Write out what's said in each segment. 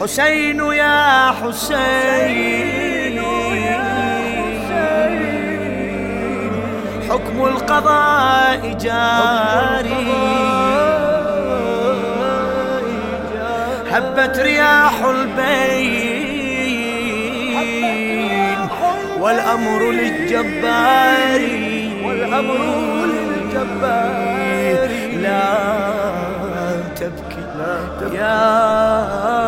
حسين يا حسين. حكم القضاء جاري. هبت رياح البين والأمر للجبار والأمر للجبار لا تبكي لا تبكي يا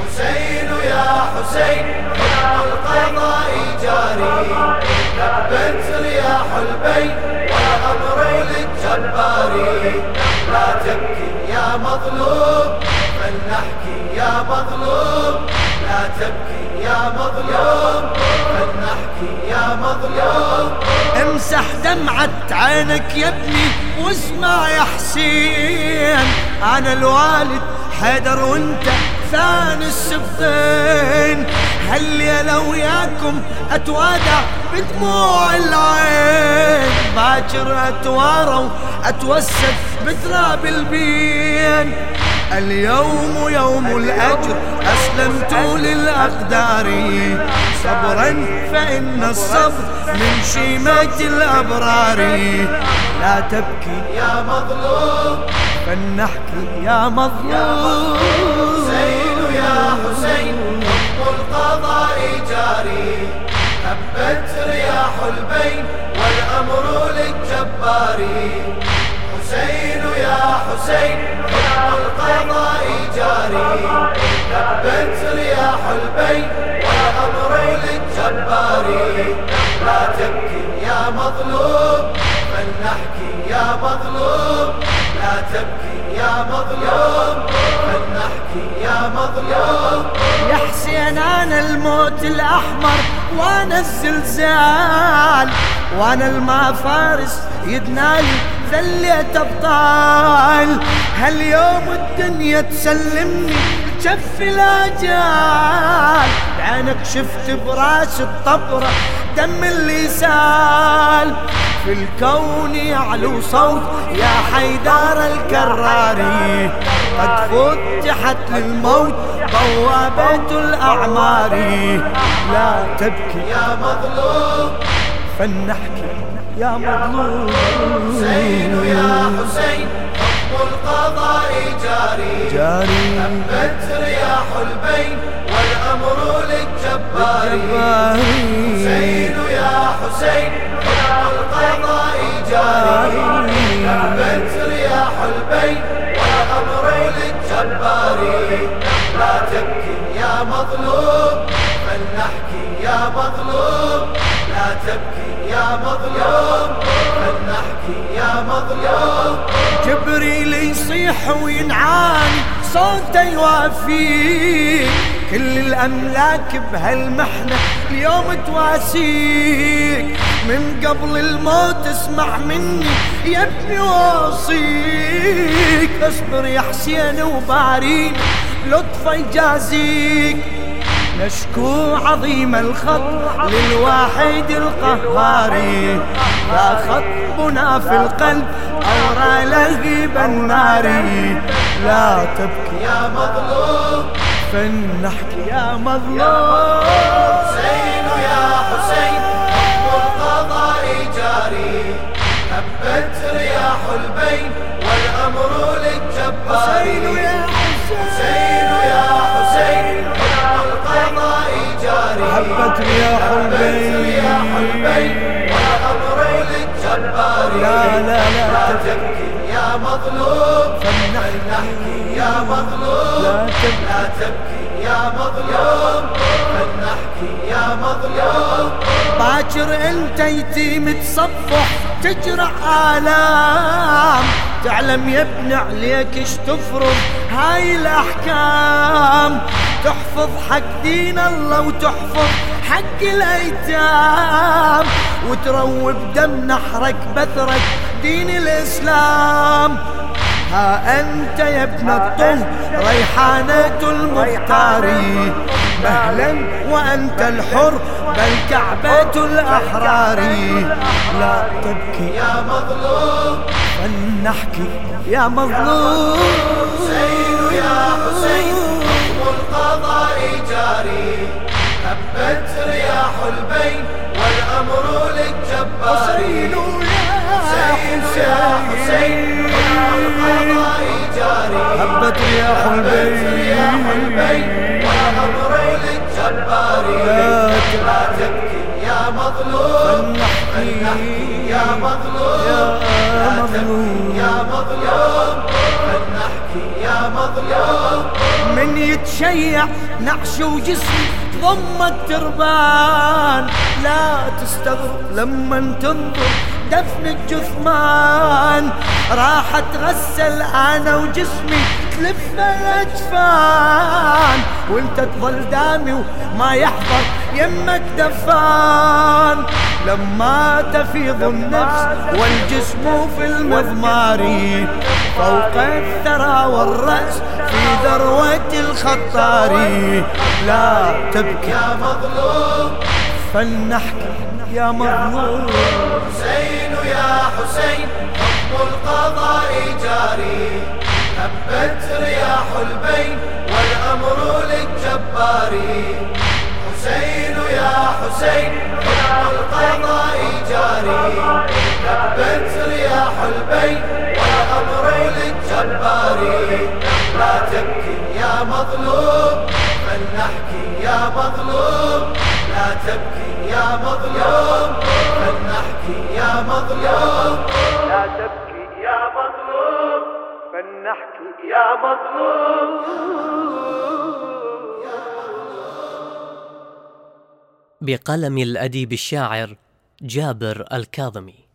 حسين يا حسين حكم القضاء جاري. هبت رياح البين والأمر للجبار لا تبكي يا مظلوم فلنحكي يا مظلوم. لا تبكي يا مظلوم فلنحكي يا مظلوم. امسح دمعة عينك يا ابني واسمع يا حسين. أنا الوالد حيدر وانت ثاني السبطين هالليلة وياكم اتوادع بدموع العين. باكر اتوارى واتوسد بتراب البين. اليوم يوم الأجر أسلمت للأقدار. صبرا فإن الصبر من شيمة الأبرار. لا تبكي يا مظلوم. فلنحكي يا مظلوم. حسين يا حسين حكم القضاء جاري. هبت رياح البين والأمر للجبار. حسين يا حسين حكم القضاء جاري. هبت رياح البين والأمر للجبار. لا تبكي يا مظلوم فلنحكي يا مظلوم. لا تبكي يا مظلوم فلنحكي يا مظلوم. يا حسين أنا الموت الأحمر وأنا الزلزال وأنا الماء فارس يدنالي ذليت أبطال. هاليوم الدنيا تسلمني جف الأجال بعينك شفت برأس الطبرة. دم اللي سال في الكون يعلو صوت يا حيدار الكراري. قد فتحت للموت بوابة الأعمار. لا تبكي يا مظلوم. فلنحكي يا مظلوم. حسين يا حسين حكم القضاء جاري. جاري. هبت رياح البين والأمر للجبار مظلوم. فلنحكي يا مظلوم. لا تبكي يا مظلوم. فلنحكي يا مظلوم. جبريل يصيح وينعاني صوته يوافيك كل الأملاك بهالمحنة اليوم تواسيك. من قبل الموت اسمع مني يا ابني واصيك اصبر يا حسين وبارين لطفه يجازيك نشكو عظيم الخط للواحد القهاري. لا خطبنا في القلب أورى لهيب النار لا تبكي يا مظلوم. فلنحكي يا مظلوم. حسين يا حسين حكم القضاء جاري. هبت رياح البين والأمر للجبار مظلوم فلنحكي يا مظلوم لا تبكي لا تبكي يا مظلوم فلنحكي يا مظلوم باكر انت يتيم تصفح تجرع آلام. تعلم يا ابن عليك إيش تفرض؟ هاي الأحكام. تحفظ حق دين الله وتحفظ حق الأيتام. وتروب دم نحرك بثرك دين الإسلام. ها أنت يا ابن الطه ريحانة المختار. مهلا وأنت الحر بل كعبة الأحرار. لا تبكي يا مظلوم. فلنحكي يا مظلوم. حسين يا حسين حكم القضاء جاري. هبت رياح البين والأمر مظلوم. فلنحكي يا مظلوم. يا مظلوم يا مظلوم. فلنحكي يا مظلوم. من يتشيع نعش وجسمي ضم التربان. لا تستغرب لما تنظر دفن الجثمان. راح أتغسل أنا وجسمي تلف الاجفان وانت تظل دامي وما يحضر يمك دفان. لما تفيض النفس والجسم في المضمار فوق الثرى والرأس في ذروة الخطار. لا تبكي. يا مظلوم. فلنحكي يا مظلوم. حسين يا حسين حكم القضاء جاري. هبت رياح البين والأمر للجبار حسين يا حسين حكم جاري. هبت رياح البين والأمر للجبار لا تبكي يا مظلوم. مظلوم بقلم الأديب الشاعر جابر الكاظمي.